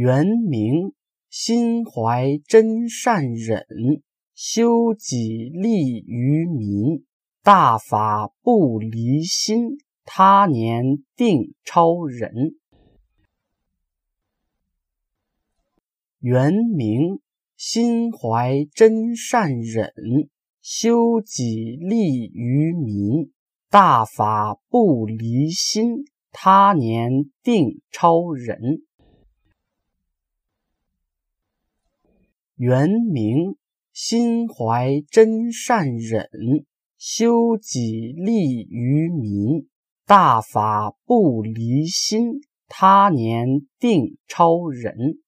元明心怀真善忍，修己利于民，大法不离心，他年定超人。元明心怀真善忍，修己利于民，大法不离心，他年定超人。原名心怀真善忍，修己利于民，大法不离心，他年定超人。